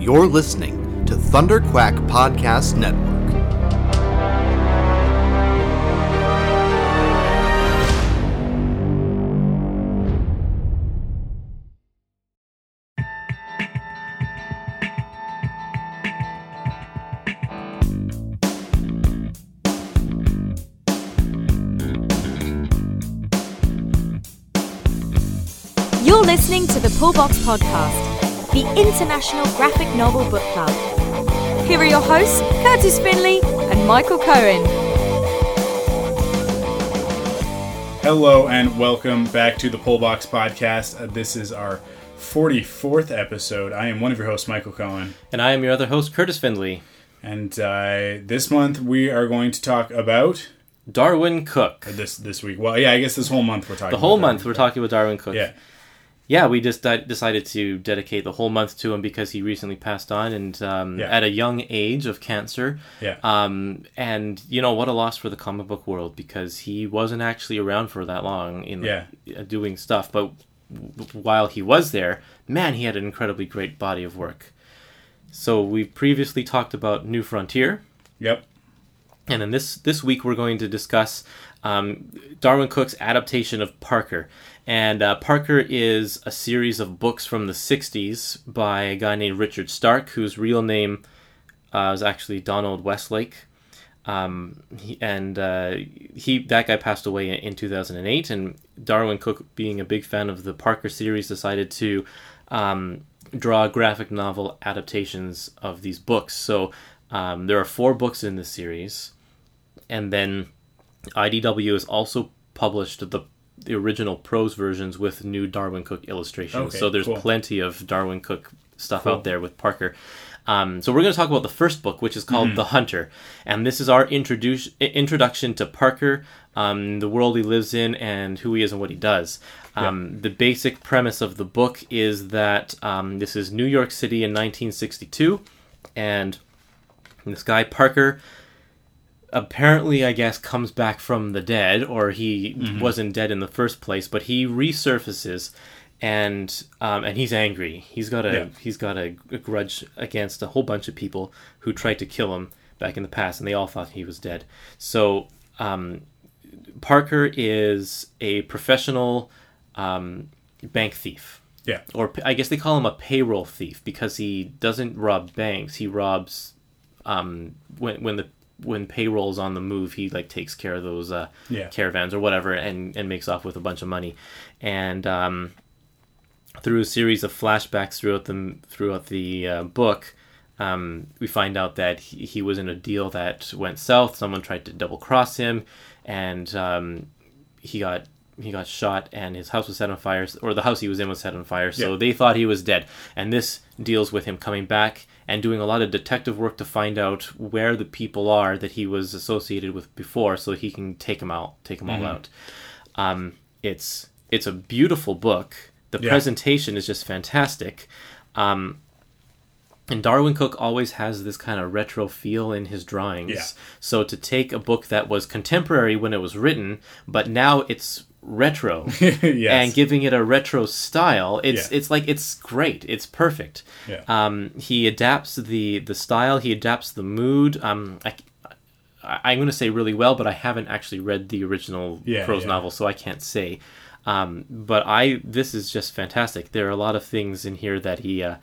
You're listening to Thunder Quack Podcast Network. You're listening to the Pullbox Podcast, the international graphic novel book club. Here are your hosts, Curtis Finley and Michael Cohen. Hello and welcome back to the Pullbox Podcast. Uh, this is our 44th episode. I am one of your hosts, Michael Cohen. And I am your other host, Curtis Findley. And uh, this month we are going to talk about Darwyn Cooke. this this week. Well, yeah, I guess this whole month we're talking. The whole about month we're talking about Darwyn Cooke. Yeah, Yeah, we just di- decided to dedicate the whole month to him because he recently passed on and um, Yeah. at a young age of cancer. yeah, Um, and you know what a loss for the comic book world because he wasn't actually around for that long in Yeah. uh, doing stuff. But w- while he was there, man, he had an incredibly great body of work. So we've previously talked about New Frontier. yep, And then this this week, we're going to discuss um, Darwyn Cooke's adaptation of Parker. And uh, Parker is a series of books from the '60s by a guy named Richard Stark, whose real name uh, is actually Donald Westlake. Um, he, and uh, he that guy passed away in, in 2008. And Darwyn Cooke, being a big fan of the Parker series, decided to um, draw graphic novel adaptations of these books. So um, there are four books in this series, and then IDW has also published the the original prose versions with new Darwyn Cooke illustrations. Okay, so there's cool. plenty of Darwyn Cooke stuff Cool. out there with Parker. Um, so we're going to talk about the first book, which is called Mm-hmm. The Hunter, and this is our introduce, introduction to Parker, um, the world he lives in, and who he is and what he does. Um, The basic premise of the book is that um, this is New York City in 1962, and this guy Parker apparently i guess comes back from the dead or he Mm-hmm. wasn't dead in the first place but he resurfaces and um, and he's angry he's got a Yeah. he's got a, a grudge against a whole bunch of people who tried to kill him back in the past and they all thought he was dead so um, parker is a professional um, bank thief yeah, or I guess they call him a payroll thief because he doesn't rob banks. He robs um, when when the when payroll's on the move. He like takes care of those uh, Yeah. caravans or whatever, and and makes off with a bunch of money. And um, through a series of flashbacks throughout the throughout the uh, book. Um, we find out that he, he was in a deal that went south. Someone tried to double cross him, and um, he got he got shot and his house was set on fire or the house he was in was set on fire so Yeah. they thought he was dead and this deals with him coming back and doing a lot of detective work to find out where the people are that he was associated with before so he can take them out take them all out um, it's it's a beautiful book the Yeah. presentation is just fantastic um, and Darwyn Cooke always has this kind of retro feel in his drawings. Yeah. So to take a book that was contemporary when it was written, but now it's retro yes, and giving it a retro style, it's Yeah. it's like it's great. It's perfect. Yeah. Um, he adapts the the style. He adapts the mood. Um, I, I, am going to say really well, but I haven't actually read the original Yeah, prose yeah. novel, so I can't say. Um, but I this is just fantastic. There are a lot of things in here that he uh,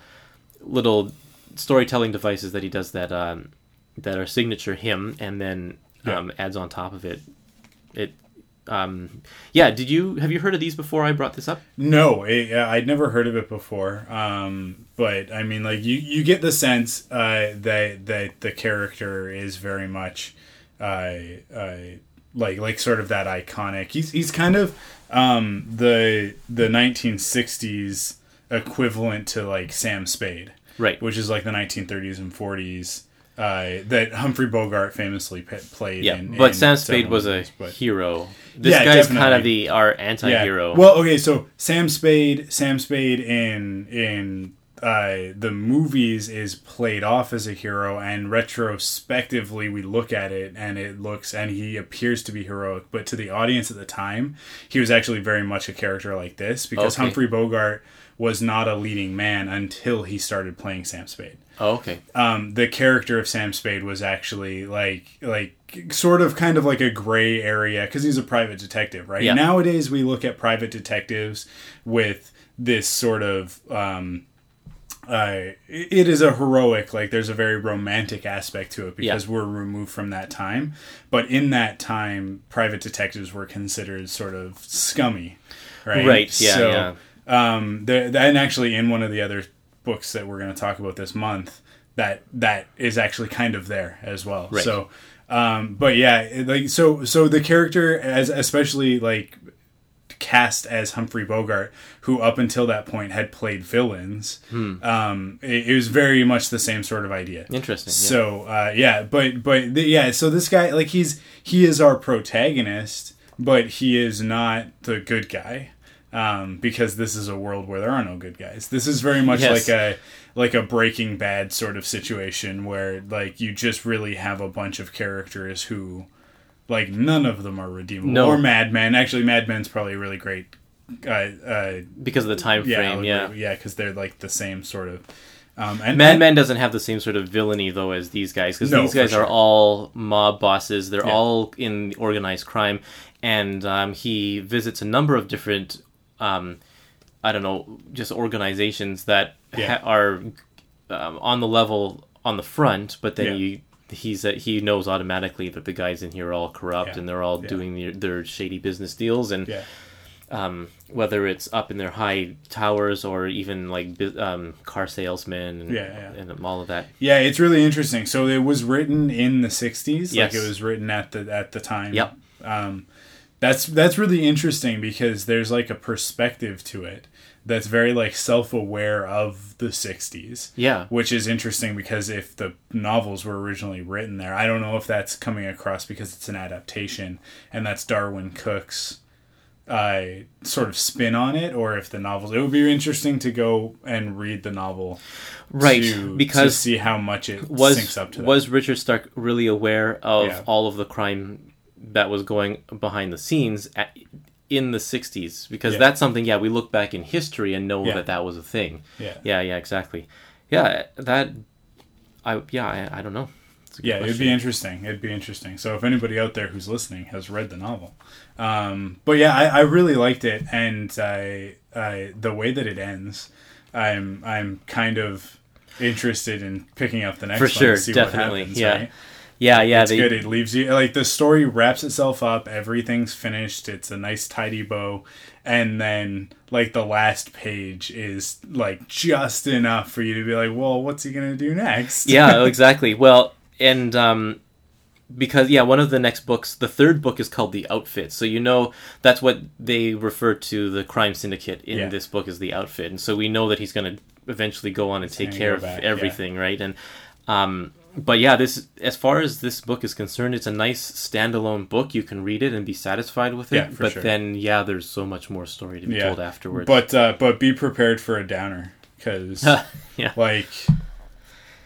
little storytelling devices that he does that um, that are signature him, and then um, adds on top of it. It, um, yeah. Did you have you heard of these before? I brought this up. No, it, I'd never heard of it before. Um, but I mean, like you, you get the sense uh, that that the character is very much, uh, uh, like like sort of that iconic. He's he's kind of um, the the 1960s equivalent to like Sam Spade, Right. which is like the 1930s and 40s. Uh, that Humphrey Bogart famously p- played. Yeah, in, but in Sam Spade was a but- hero. This Yeah, guy's kind of the our anti-hero. well, okay, so Sam Spade, Sam Spade in in uh, the movies is played off as a hero, and retrospectively we look at it and it looks and he appears to be heroic, but to the audience at the time, he was actually very much a character like this because Okay. Humphrey Bogart was not a leading man until he started playing Sam Spade. Oh, okay. Um, the character of Sam Spade was actually like like sort of kind of like a gray area because he's a private detective, right? Yeah. Nowadays we look at private detectives with this sort of um, uh, it is a heroic like there's a very romantic aspect to it because Yeah. we're removed from that time but in that time private detectives were considered sort of scummy right Right, yeah, so yeah. um the, the- and actually in one of the other books that we're going to talk about this month that that is actually kind of there as well Right. so um but yeah like so so the character as especially like cast as Humphrey Bogart, who up until that point had played villains. Um, it, it was very much the same sort of idea. Interesting. Yeah. So uh, yeah, but but the, yeah, so this guy like he's he is our protagonist, but he is not the good guy. Um, because this is a world where there are no good guys. This is very much Yes. like a like a Breaking Bad sort of situation where like you just really have a bunch of characters who like none of them are redeemable. No. Or Mad Men. Actually, Mad Men's probably a really great. Uh, uh, because of the time yeah, frame, yeah. yeah, because they're like the same sort of. Um, and Mad Men doesn't have the same sort of villainy though as these guys because No, these guys sure. are all mob bosses. They're Yeah. all in organized crime, and um, he visits a number of different, um, I don't know, just organizations that Yeah. ha- are um, on the level on the front, but then Yeah. you. He's uh, he knows automatically that the guys in here are all corrupt Yeah. and they're all Yeah. doing their, their shady business deals and Yeah, um, whether it's up in their high towers or even like um, car salesmen and, and all of that. yeah, it's really interesting. So it was written in the '60s. Yes. Like it was written at the at the time. Yep. Um, that's that's really interesting because there's like a perspective to it that's very like self-aware of the 60s Yeah. which is interesting because if the novels were originally written there i don't know if that's coming across because it's an adaptation and that's darwyn cooke's uh, sort of spin on it or if the novels it would be interesting to go and read the novel Right, to, because to see how much it Was syncs up to that. was Richard Stark really aware of Yeah. all of the crime that was going behind the scenes at, in the 60s because Yeah. that's something yeah we look back in history and know Yeah. that that was a thing yeah yeah yeah exactly yeah that i yeah i, I don't know It's a good yeah, it'd be interesting. It'd be interesting. So if anybody out there who's listening has read the novel, um, but yeah, I, I really liked it, and I, I the way that it ends, I'm I'm kind of interested in picking up the next For one sure, to see definitely, what happens. yeah. Right? Yeah yeah It's they, good. It leaves you like the story wraps itself up. Everything's finished. It's a nice tidy bow, and then like the last page is like just enough for you to be like, well, what's he gonna do next? yeah exactly well and um because yeah one of the next books the third book is called the outfit so you know that's what they refer to the crime syndicate in Yeah. this book as the outfit and so we know that he's going to eventually go on and take care of back, yeah. everything right and um but yeah this as far as this book is concerned it's a nice standalone book you can read it and be satisfied with it Yeah, for but sure. then yeah there's so much more story to be told afterwards But uh, but be prepared for a downer because yeah like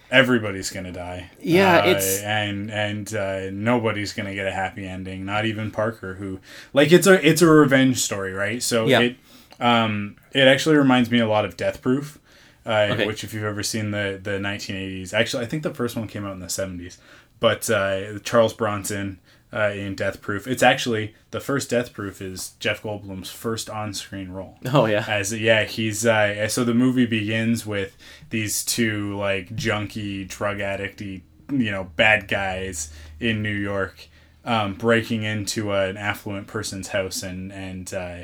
everybody's gonna die. Yeah, Uh, it's- and and uh, nobody's gonna get a happy ending. Not even Parker, who like it's a it's a revenge story, right? So Yeah. it um it actually reminds me a lot of Death Proof. Uh, Okay. Which, if you've ever seen the the 1980s, actually, I think the first one came out in the 70s. But uh, Charles Bronson uh, in Death Proof, it's actually the first Death Proof is Jeff Goldblum's first on screen role oh yeah as yeah he's uh so the movie begins with these two like junkie drug addicty you know bad guys in new york um, breaking into an affluent person's house and and uh,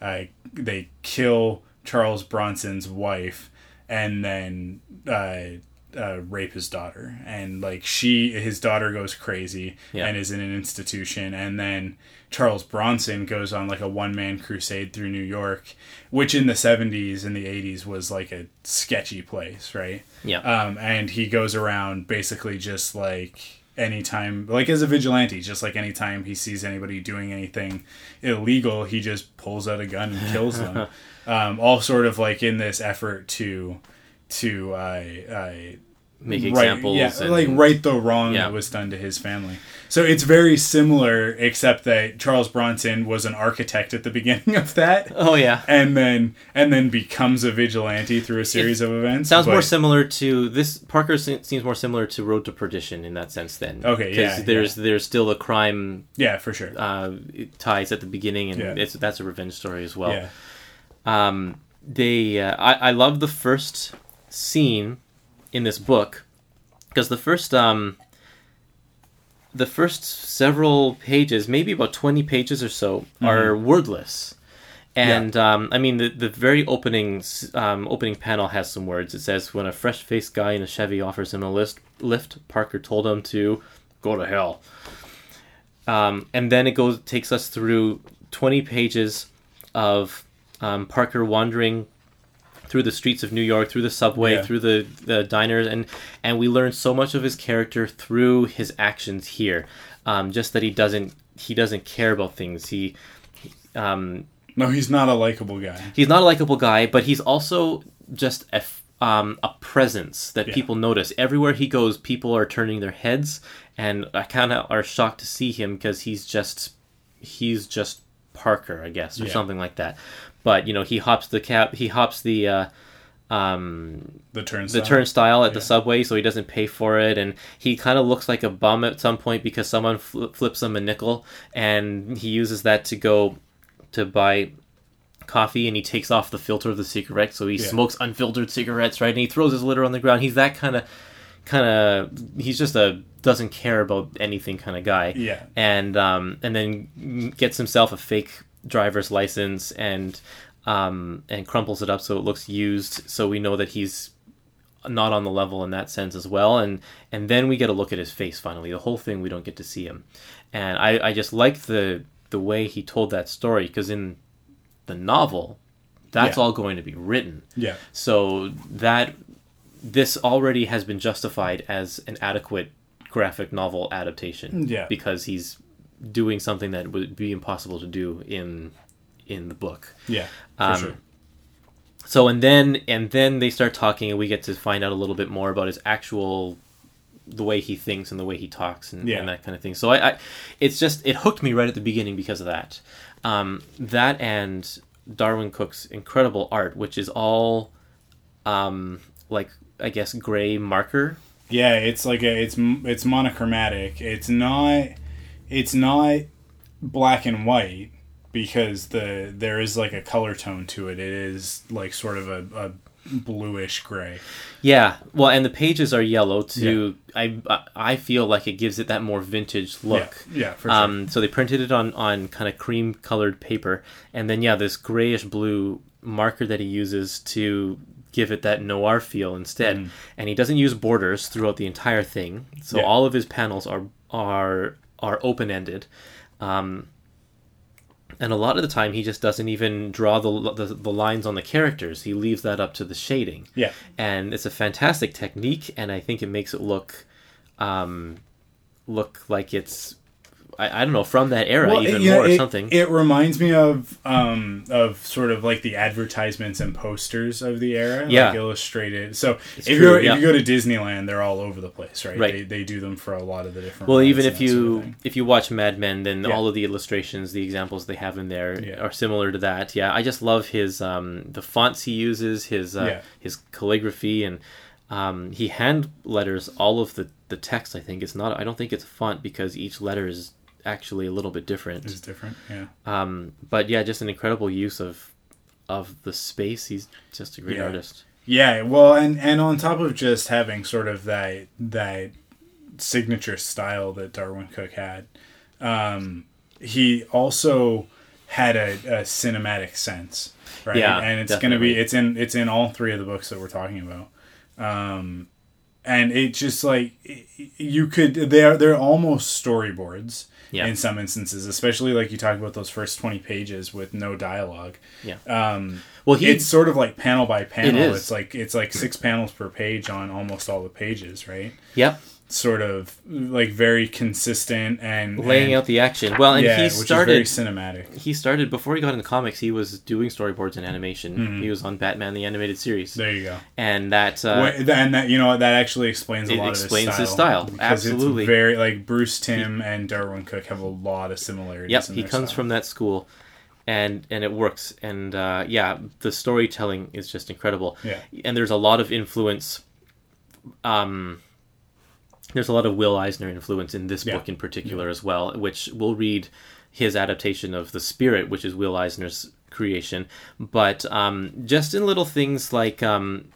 uh, they kill charles bronson's wife and then uh, uh, rape his daughter. And like she his daughter goes crazy Yeah. and is in an institution. And then charles bronson goes on like a one-man crusade through new york which in the 70s and the 80s was like a sketchy place right? Yeah. Um, and he goes around basically just like anytime like as a vigilante just like anytime he sees anybody doing anything illegal he just pulls out a gun and kills them um, all sort of like in this effort to to uh, uh, make right, examples. yeah, and, like right the wrong Yeah. that was done to his family. So it's very similar, except that Charles Bronson was an architect at the beginning of that, Oh yeah. and then and then becomes a vigilante through a series of events. Sounds more similar to this. Parker seems more similar to Road to Perdition in that sense. Then, Okay, yeah, there's there's still a crime Yeah, for sure. uh, ties at the beginning, and Yeah. it's that's a revenge story as well. Yeah, Um, they, uh, I, I love the first scene in this book because the first, um, the first several pages, maybe about twenty pages or so, are wordless. And um, I mean, the, the very opening um, opening panel has some words. It says, "When a fresh faced guy in a Chevy offers him a list, lift, Parker told him to go to hell." Um, and then it goes takes us through twenty pages of um, Parker wandering through the streets of New York, through the subway, Yeah. through the, the diners, and and we learn so much of his character through his actions here. Um, just that he doesn't he doesn't care about things. He um, no, he's not a likable guy. he's not a likable guy, but he's also just a f- um, a presence that Yeah. people notice. Everywhere he goes, people are turning their heads and kind of are shocked to see him because he's just he's just Parker, I guess, or Yeah. something like that. But you know, he hops the cap he hops the uh, um, The turnstile. the turnstile at the subway, so he doesn't pay for it, and he kind of looks like a bum at some point because someone fl- flips him a nickel, and he uses that to go to buy coffee, and he takes off the filter of the cigarette, so he Yeah. smokes unfiltered cigarettes, right? And he throws his litter on the ground. He's that kind of, kind of, he's just a doesn't care about anything kind of guy Yeah. and um, and then gets himself a fake driver's license and um, and crumples it up so it looks used, so we know that he's not on the level in that sense as well. And and then we get a look at his face finally. The whole thing we don't get to see him, and I I just like the the way he told that story because in the novel, that's Yeah. all going to be written. Yeah. So that this already has been justified as an adequate graphic novel adaptation. Yeah. Because he's doing something that would be impossible to do in in the book. Yeah. For Um, sure. So and then and then they start talking and we get to find out a little bit more about his actual the way he thinks and the way he talks and, Yeah. and that kind of thing. So I, I it's just it hooked me right at the beginning because of that. Um, that and Darwyn Cooke's incredible art, which is all um, like I guess gray marker. Yeah, it's like a it's it's monochromatic. It's not it's not black and white because the there is like a color tone to it. It is like sort of a, a bluish gray. Yeah, well, and the pages are yellow too. I I feel like it gives it that more vintage look. Yeah, yeah, for sure. Um, so they printed it on on kind of cream colored paper, and then yeah, this grayish blue marker that he uses to give it that noir feel instead. And he doesn't use borders throughout the entire thing, so Mm. Yeah. all of his panels are are are open ended. Um, and a lot of the time, he just doesn't even draw the, the the lines on the characters. He leaves that up to the shading Yeah. and it's a fantastic technique and i think it makes it look um look like it's i, I don't know from that era Well, even more or something It reminds me of um of sort of like the advertisements and posters of the era, Yeah. like illustrated. So if you yeah. if you go to Disneyland, they're all over the place, right? Right. They, they do them for a lot of the different. well even if that sort of you if you watch mad men then Yeah. all of the illustrations the examples they have in there Yeah. are similar to that yeah i just love his um the fonts he uses his uh, his calligraphy and um, he hand letters all of the the text i think it's not i don't think it's a font because each letter is actually a little bit different it's different, yeah. um, but yeah, just an incredible use of of the space. He's just a great Yeah. artist. Yeah, well, and and on top of just having sort of that that signature style that Darwyn Cooke had, um, he also had a, a cinematic sense, right? Yeah, and it's gonna be it's in it's in all three of the books that we're talking about, um, and it just like you could they're they're almost storyboards. Yeah. In some instances, especially like you talk about those first twenty pages with no dialogue, Yeah. um, Well, he it's sort of like panel by panel. It is. It's like it's like six panels per page on almost all the pages, right? yep. Sort of like very consistent and laying and, out the action. Well, and yeah, he which started. is very cinematic. he started before he got into comics. He was doing storyboards and animation. He was on Batman the animated series, There you go. and that uh, and that you know that actually explains a lot explains of his his style. style. because Absolutely. it's very like Bruce Timm and Darwyn Cooke have a lot of similarities. Yep, he comes style. from that school, and and it works. And uh, yeah, the storytelling is just incredible. Yeah. and there's a lot of influence. Um, there's a lot of Will Eisner influence in this Yeah. book in particular as well, which we'll read his adaptation of The Spirit, which is Will Eisner's creation. But um, just in little things like um,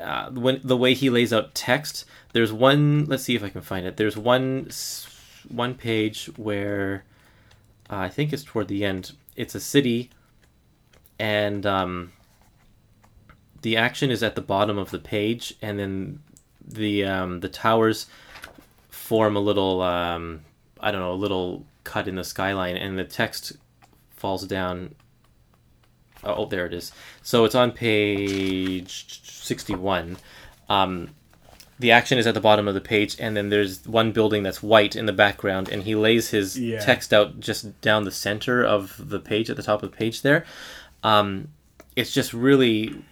uh, when the way he lays out text. There's one. Let's see if I can find it. There's one one page where uh, I think it's toward the end. It's a city, and um, the action is at the bottom of the page, and then the um, the towers form a little um, I don't know a little cut in the skyline, and the text falls down. Oh, there it is. So it's on page sixty-one. Um, the action is at the bottom of the page, and then there's one building that's white in the background, and he lays his Yeah. text out just down the center of the page at the top of the page there. Um, it's just really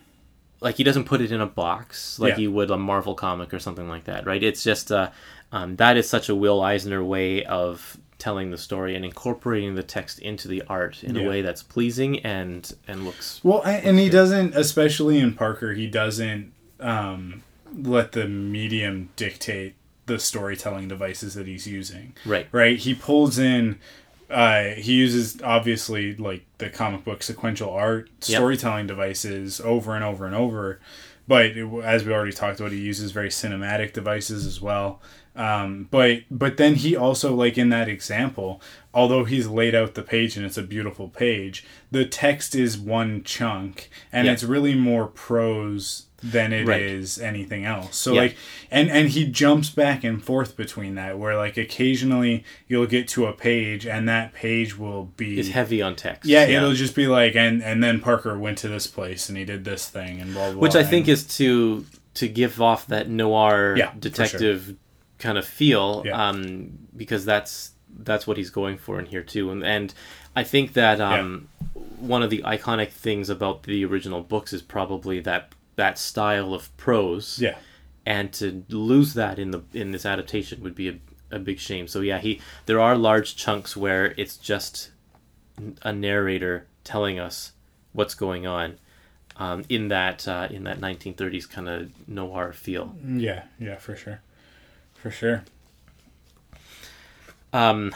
like he doesn't put it in a box like Yeah. he would a Marvel comic or something like that, right? It's just uh, um, that is such a Will Eisner way of telling the story and incorporating the text into the art in Yeah. a way that's pleasing and and looks Well, a- and he doesn't, especially in Parker, he doesn't um, let the medium dictate the storytelling devices that he's using. right. Right? He pulls in. Uh, he uses obviously like the comic book sequential art Yep. storytelling devices over and over and over, but it, as we already talked about, he uses very cinematic devices as well. Um, but but then he also like in that example, although he's laid out the page and it's a beautiful page, the text is one chunk and Yeah. it's really more prose than it is Right. anything else. So Yeah. like and and he jumps back and forth between that where like occasionally you'll get to a page and that page will be It's heavy on text. yeah, it'll just be like and and then Parker went to this place and he did this thing and blah blah which. I think and- is to to give off that noir Yeah, for sure. detective kind of feel, Yeah. um, because that's that's what he's going for in here too, and and I think that um, one of the iconic things about the original books is probably that that style of prose, yeah. and to lose that in the in this adaptation would be a, a big shame. So yeah, he there are large chunks where it's just a narrator telling us what's going on um, in that uh, in that 1930s kind of noir feel. Yeah, yeah, for sure. For sure. Um,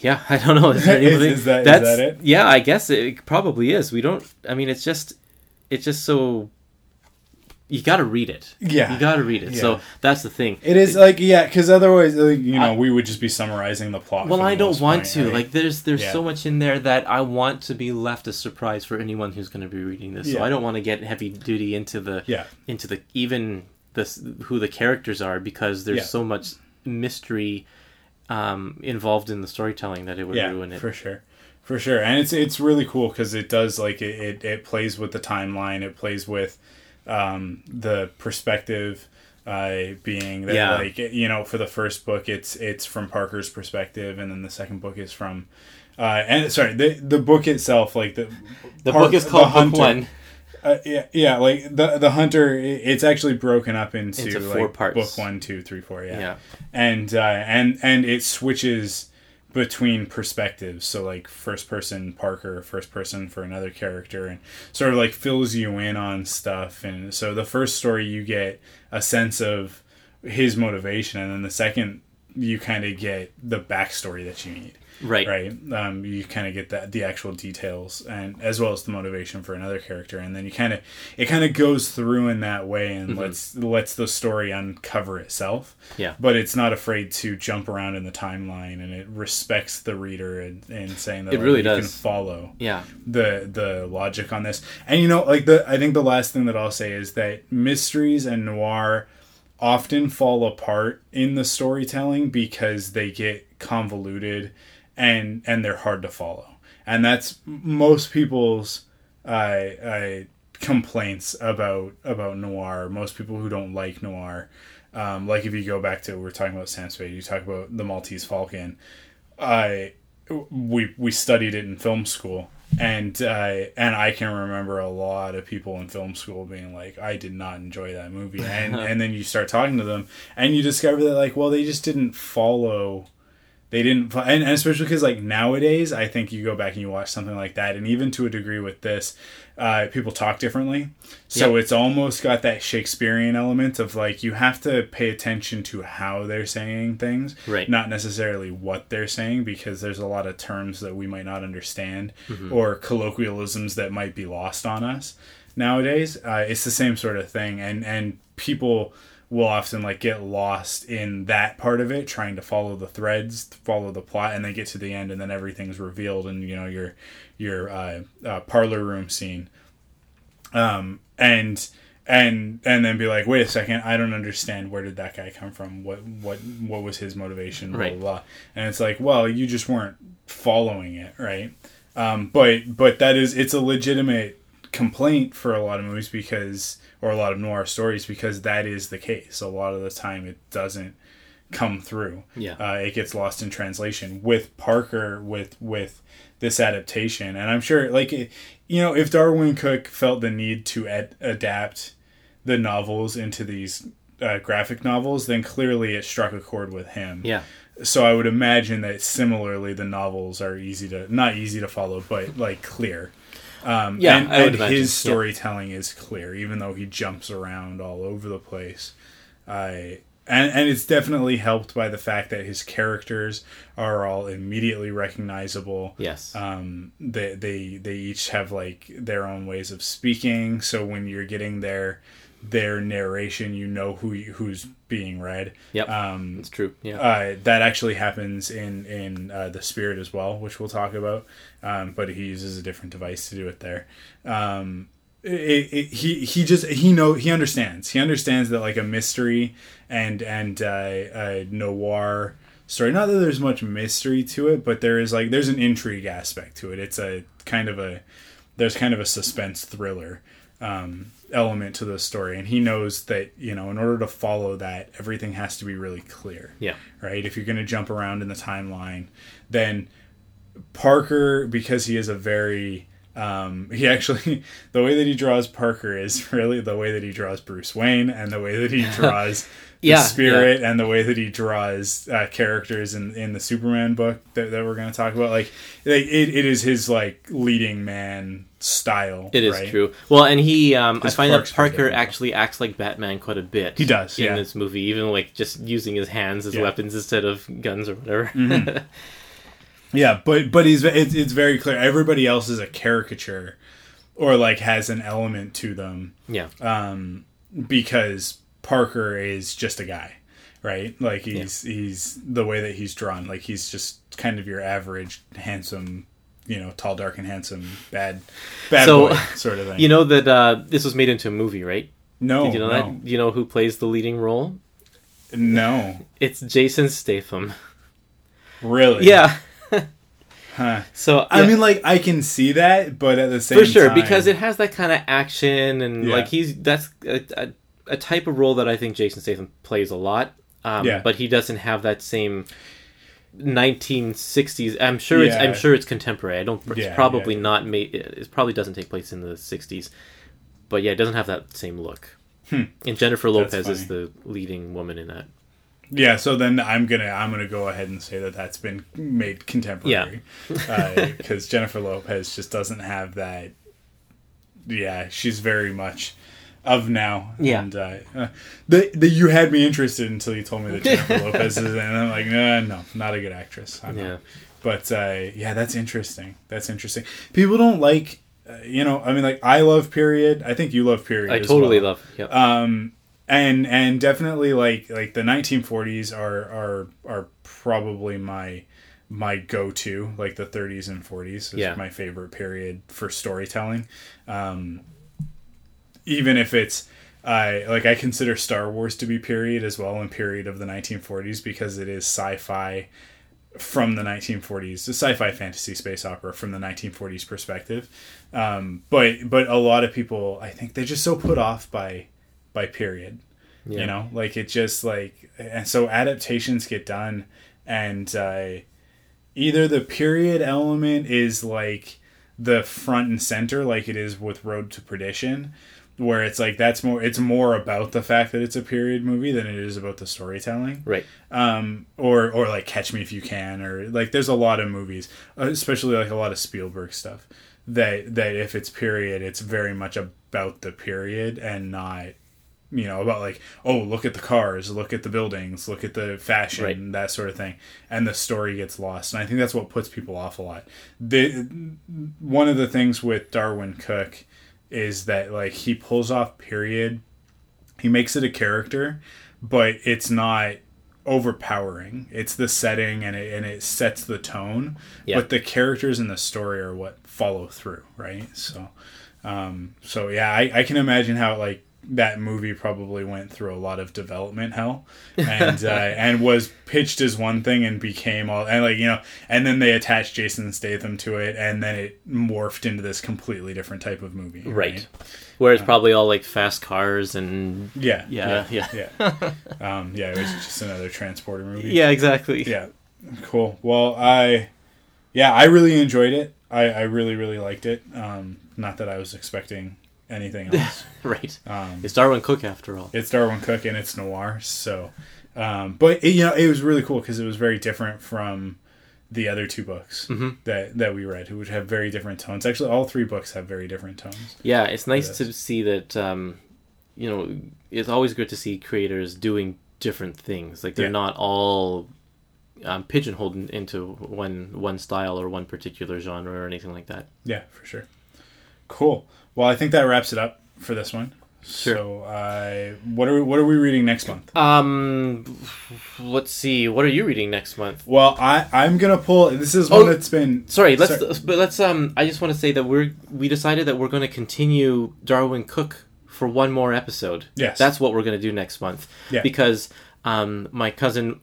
yeah, I don't know. Is, Is- is that- is that's- that it? Yeah, I guess it probably is. We don't. I mean, it's just it's just so you got to read it. Yeah. you got to read it. Yeah. So that's the thing. It is like yeah, because otherwise, like, you know, I- we would just be summarizing the plot. Well, the I don't want point, to. right? Like, there's there's Yeah. so much in there that I want to be left a surprise for anyone who's going to be reading this. So I don't want to get heavy duty into the Yeah. into the even this who the characters are because there's Yeah. so much mystery um, involved in the storytelling that it would yeah, ruin it. for sure, for sure. And it's it's really cool because it does like it, it it plays with the timeline. It plays with um, the perspective. Uh, being that Yeah. like you know for the first book it's it's from Parker's perspective and then the second book is from uh, and sorry the the book itself like the The Park- book is called Book Hunter- One. Uh, yeah, yeah, like the the hunter. It's actually broken up into, Into like four parts. book one, two, three, four. Yeah, Yeah. and uh, and and it switches between perspectives. So like first person Parker, first person for another character, and sort of like fills you in on stuff. And so the first story you get a sense of his motivation, and then the second you kind of get the backstory that you need Right. right um, you kind of get that the actual details and as well as the motivation for another character and then you kind of it kind of goes through in that way and Mm-hmm. lets lets the story uncover itself Yeah. but it's not afraid to jump around in the timeline and it respects the reader and, and saying that It like, really you can does. follow Yeah. the the logic on this. And you know, like the I think the last thing that I'll say is that mysteries and noir often fall apart in the storytelling because they get convoluted and and they're hard to follow. And that's most people's uh, uh, complaints about about noir. Most people who don't like noir, um, like if you go back to we're talking about Sam Spade, you talk about the Maltese Falcon. I we we studied it in film school, and uh, and I can remember a lot of people in film school being like, I did not enjoy that movie, and and then you start talking to them, and you discover that like, well, they just didn't follow they didn't and, and especially because like nowadays i think you go back and you watch something like that and even to a degree with this uh, people talk differently so Yep. it's almost got that shakespearean element of like you have to pay attention to how they're saying things Right. not necessarily what they're saying because there's a lot of terms that we might not understand Mm-hmm. or colloquialisms that might be lost on us nowadays uh, it's the same sort of thing and and people will often like get lost in that part of it trying to follow the threads follow the plot and they get to the end and then everything's revealed and you know your your uh, uh, parlor room scene. Um and and and then be like wait a second i don't understand. Where did that guy come from? What what what was his motivation? Blah, Right. blah blah. And it's like well you just weren't following it right? Um but but that is it's a legitimate complaint for a lot of movies because or a lot of noir stories because that is the case. A lot of the time it doesn't come through. Yeah. uh, it gets lost in translation. With parker with with this adaptation and i'm sure like it- you know if darwyn cooke felt the need to ad- adapt the novels into these uh, graphic novels then clearly it struck a chord with him. Yeah. so i would imagine that similarly the novels are easy to not easy to follow but like clear um, Yeah, and, and imagine, his yeah. storytelling is clear even though he jumps around all over the place I and and it's definitely helped by the fact that his characters are all immediately recognizable. Yes. Um, they they they each have like their own ways of speaking. So when you're getting their their narration, you know who you- who's being read. yep. Um, That's true. Yeah. uh, that actually happens in in uh, the spirit as well, which we'll talk about. Um, but he uses a different device to do it there. Um, it, it, he he just he know he understands he understands that like a mystery and and uh, a noir story. Not that there's much mystery to it, but there is like there's an intrigue aspect to it. It's a kind of a there's kind of a suspense thriller um, element to the story, and he knows that you know in order to follow that, everything has to be really clear yeah. right? If you're going to jump around in the timeline, then Parker, because he is a very um, he actually the way that he draws Parker is really the way that he draws Bruce Wayne and the way that he draws the Yeah, spirit and the way that he draws uh, characters in in the Superman book that, that we're going to talk about. Like, it, it is his like leading man style. It is right? true. Well, and he, um, I find that Parker actually acts like Batman quite a bit. He does, in yeah. this movie, even like just using his hands as Yeah. weapons instead of guns or whatever. Mm-hmm. Yeah, but but he's it's, it's very clear. Everybody else is a caricature, or like has an element to them yeah, um, because Parker is just a guy, right? Like he's he's the way that he's drawn. Like he's just kind of your average handsome, you know, tall, dark, and handsome bad bad So, boy sort of thing. you know that uh, this was made into a movie, right? no, Did you know no, that? You know who plays the leading role? no, It's Jason Statham. really, Yeah. Huh. So I mean, like I can see that, but at the same for sure time, because it has that kind of action and Yeah. like he's that's a, a, a type of role that I think Jason Statham plays a lot. Um, Yeah. But he doesn't have that same 1960s. I'm sure it's I'm sure it's contemporary. I don't. It's Yeah, probably yeah. not made. It probably doesn't take place in the 60s. But yeah, it doesn't have that same look. And Jennifer Hmm. Lopez is the leading woman in that. Yeah, so then I'm gonna I'm gonna go ahead and say that that's been made contemporary, because Jennifer Lopez just doesn't have that. Yeah, she's very much of now. Yeah. and uh, uh, the, the you had me interested until you told me that Jennifer Lopez is, and I'm like, no, no, not a good actress. I know. Yeah. But uh, yeah, that's interesting. That's interesting. People don't like, uh, you know, I mean, like I love period. I think you love period. I totally well love. Yep. um and and definitely like like the 1940s are are are probably my my go-to like the 30s and 40s is Yeah. my favorite period for storytelling um even if it's I like I consider Star Wars to be period as well and period of the 1940s because it is sci-fi from the 1940s, a sci-fi fantasy space opera from the 1940s perspective. Um, but but a lot of people, I think, they're just so put off by by period. Yeah. You know, like it just like and so adaptations get done, and uh, either the period element is like the front and center, like it is with Road to Perdition, where it's like that's more it's more about the fact that it's a period movie than it is about the storytelling Right. um, or or like Catch Me If You Can, or like there's a lot of movies, especially like a lot of Spielberg stuff that that if it's period, it's very much about the period and not you know about like oh look at the cars, look at the buildings, look at the fashion, Right. that sort of thing, and the story gets lost, and I think that's what puts people off a lot. The one of the things with Darwyn Cooke is that like he pulls off period he makes it a character, but it's not overpowering. It's the setting and it and it sets the tone. Yeah. But the characters in the story are what follow through, right? So um so yeah, I, I can imagine how like that movie probably went through a lot of development hell and uh, and was pitched as one thing and became all and like you know and then they attached Jason Statham to it and then it morphed into this completely different type of movie Right. Where it's probably all like fast cars and yeah. Yeah, yeah. Yeah. Um, yeah it was just another transporter movie. Yeah, exactly. yeah. Cool. Well i yeah i really enjoyed it. I i really really liked it. Um not that i was expecting anything else Right. um It's Darwyn Cooke after all. it's darwyn cooke and it's noir so um but it, you know it was really cool because it was very different from the other two books Mm-hmm. that that we read which have very different tones actually all three books have very different tones Yeah, it's nice to see that. Um, you know, it's always good to see creators doing different things. Like they're Yeah. not all um, pigeonholed into one one style or one particular genre or anything like that. yeah for sure cool well i think that wraps it up for this one Sure. so uh what are we, what are we reading next month Um, let's see. What are you reading next month? Well, I I'm gonna pull. This is Oh, one that's been Sorry, let's Sorry. but let's um. I just want to say that we're we decided that we're going to continue Darwyn Cooke for one more episode. Yes. that's what we're going to do next month. Yeah. because um, my cousin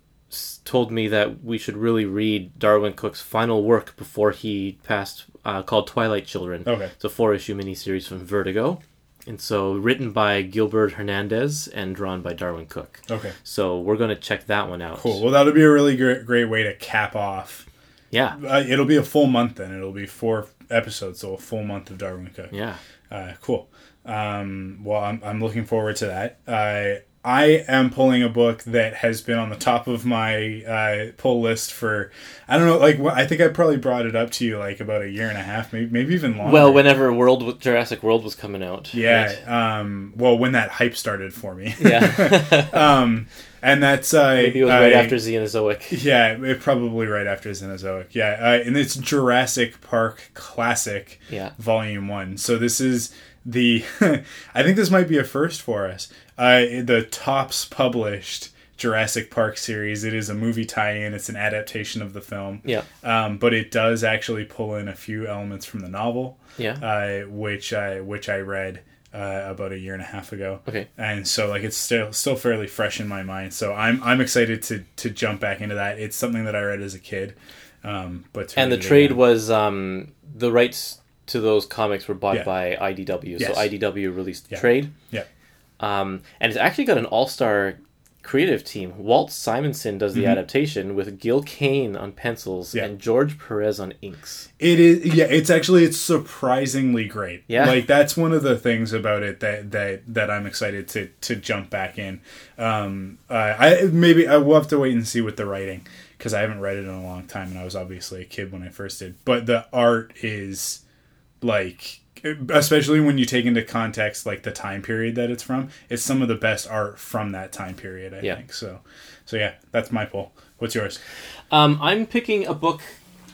told me that we should really read Darwyn Cooke's final work before he passed, uh, called Twilight Children. Okay. it's a four issue miniseries from Vertigo, and so written by Gilbert Hernandez and drawn by Darwyn Cooke. okay. So we're going to check that one out. Cool. Well, that'll be a really great great way to cap off. Yeah. Uh, it'll be a full month then. It'll be four episodes, so a full month of Darwyn Cooke. Yeah. Uh, cool. Um, well, I'm I'm looking forward to that. Uh, I am pulling a book that has been on the top of my uh, pull list for I don't know like I think I probably brought it up to you like about a year and a half maybe maybe even longer. Well, whenever World Jurassic World was coming out. yeah right? um well when that hype started for me Yeah. um and that's uh Maybe it was right after Xenozoic. Yeah, it probably right after Xenozoic. Yeah, uh, and it's Jurassic Park Classic, Yeah. Volume One. So this is the, I think this might be a first for us. Uh, the Topps published Jurassic Park series. It is a movie tie-in. It's an adaptation of the film. Yeah. Um, but it does actually pull in a few elements from the novel, Yeah. uh, which I which I read uh, about a year and a half ago Okay. and so like it's still still fairly fresh in my mind. So I'm I'm excited to to jump back into that. It's something that I read as a kid, um, but And the trade again- was um, the rights to those comics were bought Yeah. by IDW. Yes. So IDW released the Yeah. trade. yeah Um, and it's actually got an all star creative team. Walt Simonson does the adaptation with Gil Kane on pencils Mm-hmm. Yeah. and George Perez on inks. it is yeah it's actually it's surprisingly great. Yeah. like that's one of the things about it that that that I'm excited to to jump back in. Um, uh, I maybe I will have to wait and see with the writing because I haven't read it in a long time, and I was obviously a kid when I first did. But the art is like especially when you take into context like the time period that it's from it's some of the best art from that time period i Yeah. think so so yeah that's my poll what's yours Um, I'm picking a book.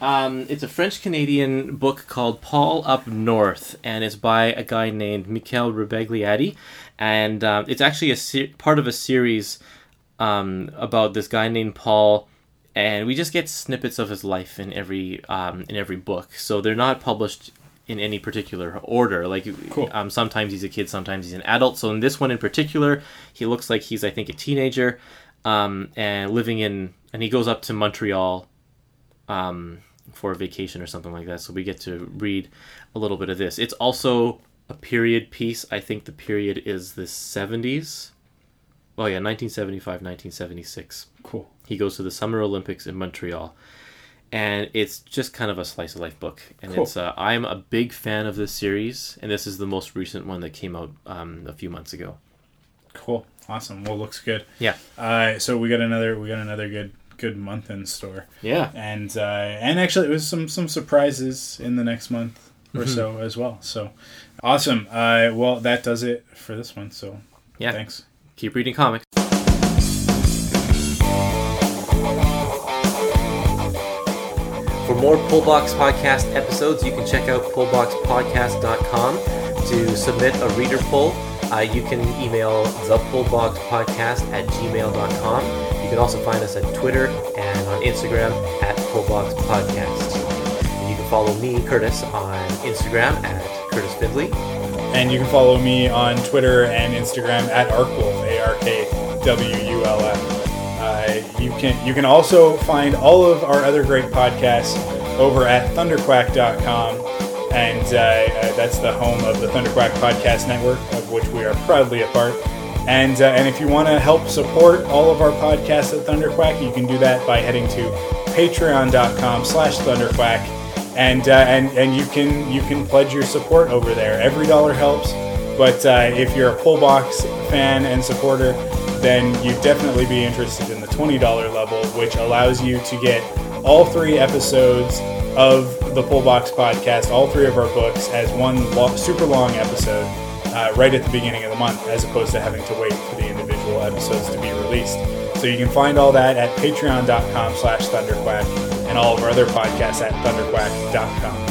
Um, it's a French Canadian book called Paul Up North, and it's by a guy named Michael Rabagliati. And um, it's actually a se- part of a series um, about this guy named Paul. And we just get snippets of his life in every um, in every book. So they're not published in any particular order. Like Cool. um, sometimes he's a kid, sometimes he's an adult. So in this one in particular, he looks like he's I think a teenager, um, and living in and he goes up to Montreal um, for a vacation or something like that. So we get to read a little bit of this. It's also a period piece. I think the period is the 70s. Oh, yeah, 1975, 1976. Cool. He goes to the Summer Olympics in Montreal. And it's just kind of a slice of life book. And Cool. it's uh, I'm a big fan of this series. And this is the most recent one that came out um, a few months ago. Cool. Awesome. Well, looks good. Yeah. Uh, so we got another we got another good good month in store, Yeah. and uh, and actually it was some some surprises in the next month or Mm-hmm. so as well. So awesome. Uh, well, that does it for this one. So Yeah. thanks. Keep reading comics. More Pullbox Podcast episodes, you can check out pullboxpodcast.com to submit a reader pull. Uh, you can email thepullboxpodcast at gmail.com. You can also find us at Twitter and on Instagram at pullboxpodcast. And you can follow me, Curtis, on Instagram at Curtis Findley. And you can follow me on Twitter and Instagram at Arkwulf, A R K W U L F. You can you can also find all of our other great podcasts over at thunderquack.com, and uh, uh, that's the home of the Thunderquack Podcast Network, of which we are proudly a part. And uh, and if you want to help support all of our podcasts at Thunderquack, you can do that by heading to patreon.com/slash thunderquack and uh, and and you can you can pledge your support over there. Every dollar helps, but uh, if you're a pullbox fan and supporter, then you'd definitely be interested in the twenty dollar level, which allows you to get all three episodes of the Pullbox podcast, all three of our books, as one lo- super long episode. Uh, right at the beginning of the month, as opposed to having to wait for the individual episodes to be released. So you can find all that at patreon.com slash thunderquack and all of our other podcasts at thunderquack.com.